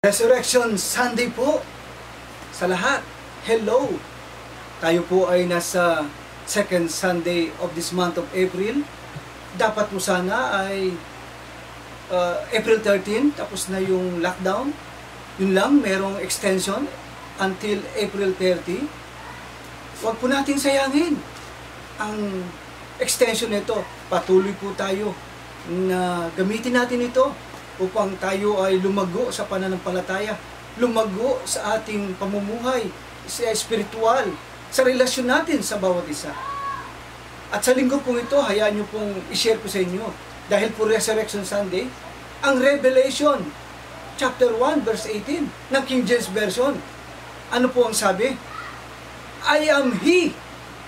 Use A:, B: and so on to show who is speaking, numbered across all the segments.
A: Resurrection Sunday po sa lahat. Hello! Tayo po ay nasa second Sunday of this month of April. Dapat po sana ay uh, April 13, tapos na yung lockdown. Yun lang, merong extension until April 30. Huwag po natin sayangin ang extension nito. Patuloy po tayo na gamitin natin ito upang tayo ay lumago sa pananampalataya, lumago sa ating pamumuhay, sa espiritual, sa relasyon natin sa bawat isa. At sa linggo pong ito, hayaan nyo pong i-share ko sa inyo, dahil po Resurrection Sunday, ang Revelation, chapter 1, verse 18, ng King James Version. Ano po ang sabi? I am He.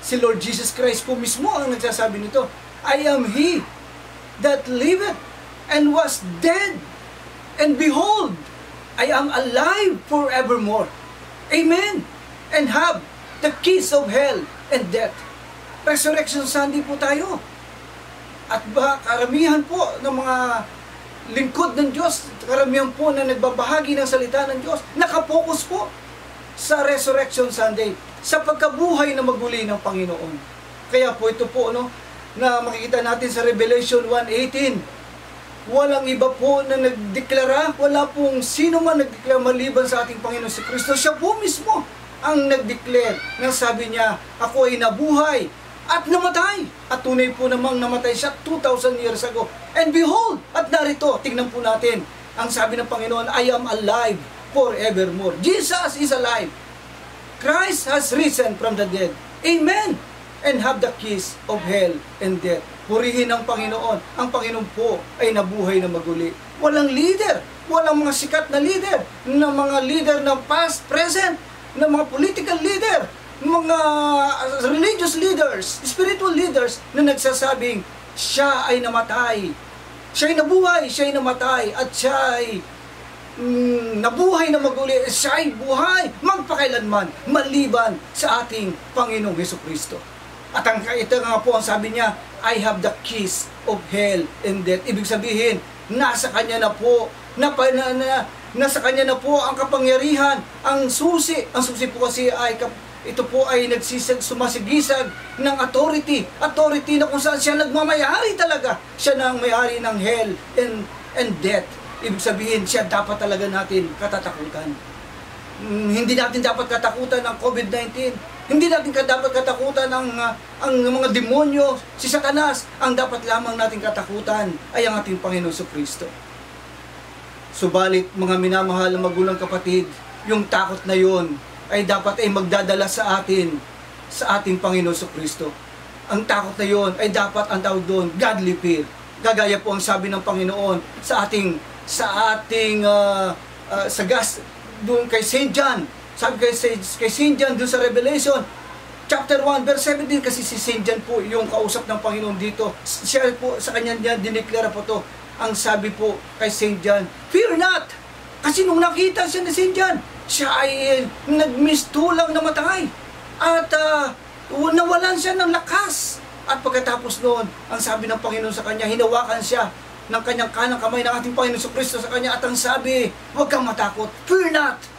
A: Si Lord Jesus Christ po mismo ang nagsasabi nito. I am He that liveth and was dead. And behold, I am alive forevermore. Amen. And have the keys of hell and death. Resurrection Sunday po tayo. At ba, karamihan po ng mga lingkod ng Diyos, karamihan po na nagbabahagi ng salita ng Diyos, nakapokus po sa Resurrection Sunday, sa pagkabuhay na maguli ng Panginoon. Kaya po ito po, no, na makikita natin sa Revelation 1.18, Walang iba po na nagdeklara, wala pong sino man nagdeklara maliban sa ating Panginoon si Kristo. Siya po mismo ang nagdeclare na sabi niya, ako ay nabuhay at namatay. At tunay po namang namatay siya 2,000 years ago. And behold, at narito, tingnan po natin, ang sabi ng Panginoon, I am alive forevermore. Jesus is alive. Christ has risen from the dead. Amen. And have the keys of hell and death. Purihin ang Panginoon. Ang Panginoon po ay nabuhay na maguli. Walang leader. Walang mga sikat na leader. Na mga leader ng past, present. Na mga political leader. Mga religious leaders. Spiritual leaders na nagsasabing siya ay namatay. Siya ay nabuhay. Siya ay namatay. At siya ay mm, nabuhay na maguli. Siya ay buhay magpakailanman maliban sa ating Panginoong Heso Kristo. At ang ito nga po ang sabi niya, I have the keys of hell and death. Ibig sabihin, nasa kanya na po, na, na, na, nasa kanya na po ang kapangyarihan, ang susi. Ang susi po kasi ay ito po ay nagsisag, sumasigisag ng authority. Authority na kung saan siya nagmamayari talaga. Siya na ang mayari ng hell and, and death. Ibig sabihin, siya dapat talaga natin katatakutan. Hmm, hindi natin dapat katakutan ng COVID-19 hindi natin dapat katakutan ang, uh, ang mga demonyo, si Satanas. Ang dapat lamang natin katakutan ay ang ating Panginoon sa Kristo. Subalit, mga minamahal na magulang kapatid, yung takot na yon ay dapat ay magdadala sa atin, sa ating Panginoon sa Kristo. Ang takot na yon ay dapat ang tawag doon, godly fear. Gagaya po ang sabi ng Panginoon sa ating sa ating uh, uh, sa gas doon kay St. John sabi kay, kay St. John doon sa Revelation, chapter 1, verse 17, kasi si St. John po yung kausap ng Panginoon dito. Siya po, sa kanya niya dineklara po to. Ang sabi po kay St. John, Fear not! Kasi nung nakita siya ni St. John, siya ay nagmistulang na matay. At uh, nawalan siya ng lakas. At pagkatapos noon, ang sabi ng Panginoon sa kanya, hinawakan siya ng kanyang kanang kamay ng ating Panginoon sa Kristo sa kanya at ang sabi, huwag kang matakot, fear not!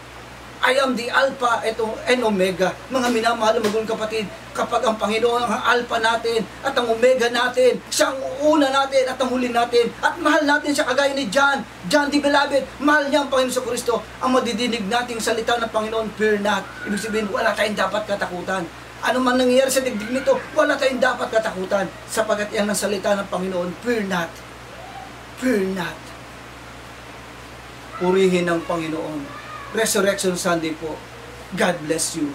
A: I am the Alpha and Omega. Mga minamahal na magulang kapatid, kapag ang Panginoon ang Alpha natin at ang Omega natin, siya ang una natin at ang huli natin, at mahal natin siya kagaya ni John, John the Beloved, mahal niya ang Panginoon sa Kristo, ang madidinig nating salita ng Panginoon, fear not. Ibig sabihin, wala tayong dapat katakutan. Ano man nangyayari sa digdig nito, wala tayong dapat katakutan sapagat yan ang salita ng Panginoon, fear not. Fear not. Purihin ng Panginoon Resurrection Sunday po. God bless you.